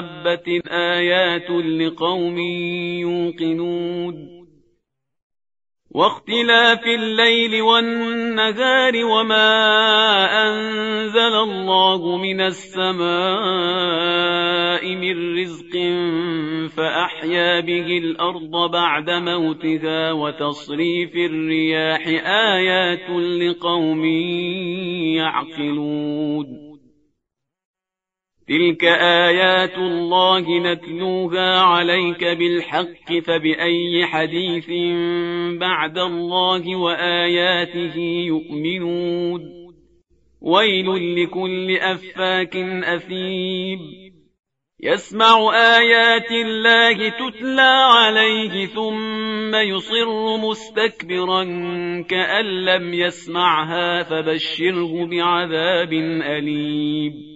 دابة آيات لقوم يوقنون واختلاف الليل والنهار وما أنزل الله من السماء من رزق فأحيا به الأرض بعد موتها وتصريف الرياح آيات لقوم يعقلون تلك آيات الله نتلوها عليك بالحق فبأي حديث بعد الله وآياته يؤمنون ويل لكل أفاك أثيب يسمع آيات الله تتلى عليه ثم يصر مستكبرا كأن لم يسمعها فبشره بعذاب أليم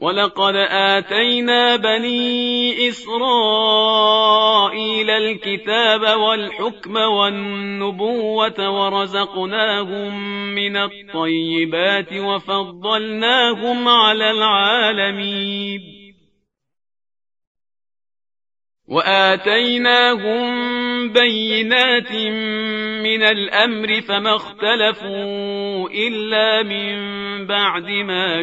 ولقد آتينا بني إسرائيل الكتاب والحكم والنبوة ورزقناهم من الطيبات وفضلناهم على العالمين وآتيناهم بينات من الأمر فما اختلفوا إلا من بعد ما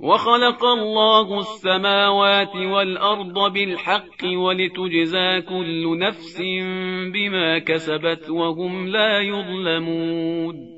وخلق الله السماوات والأرض بالحق ولتجزى كل نفس بما كسبت وهم لا يظلمون.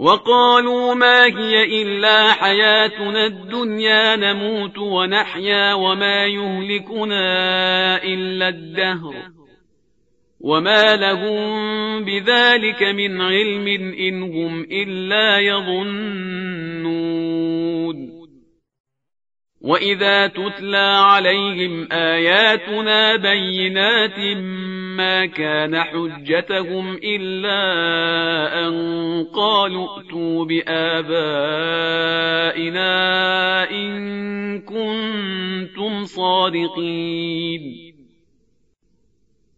وقالوا ما هي إلا حياتنا الدنيا نموت ونحيا وما يهلكنا إلا الدهر وما لهم بذلك من علم إن هم إلا يظنون وإذا تتلى عليهم آياتنا بينات ما كان حجتهم إلا أن قالوا ائتوا بآبائنا إن كنتم صادقين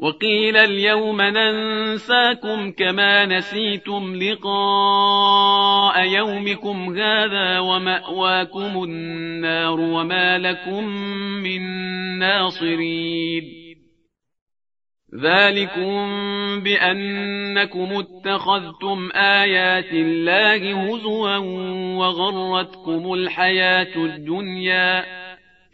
وقيل اليوم ننساكم كما نسيتم لقاء يومكم هذا ومأواكم النار وما لكم من ناصرين. ذلكم بأنكم اتخذتم آيات الله هزوا وغرتكم الحياة الدنيا.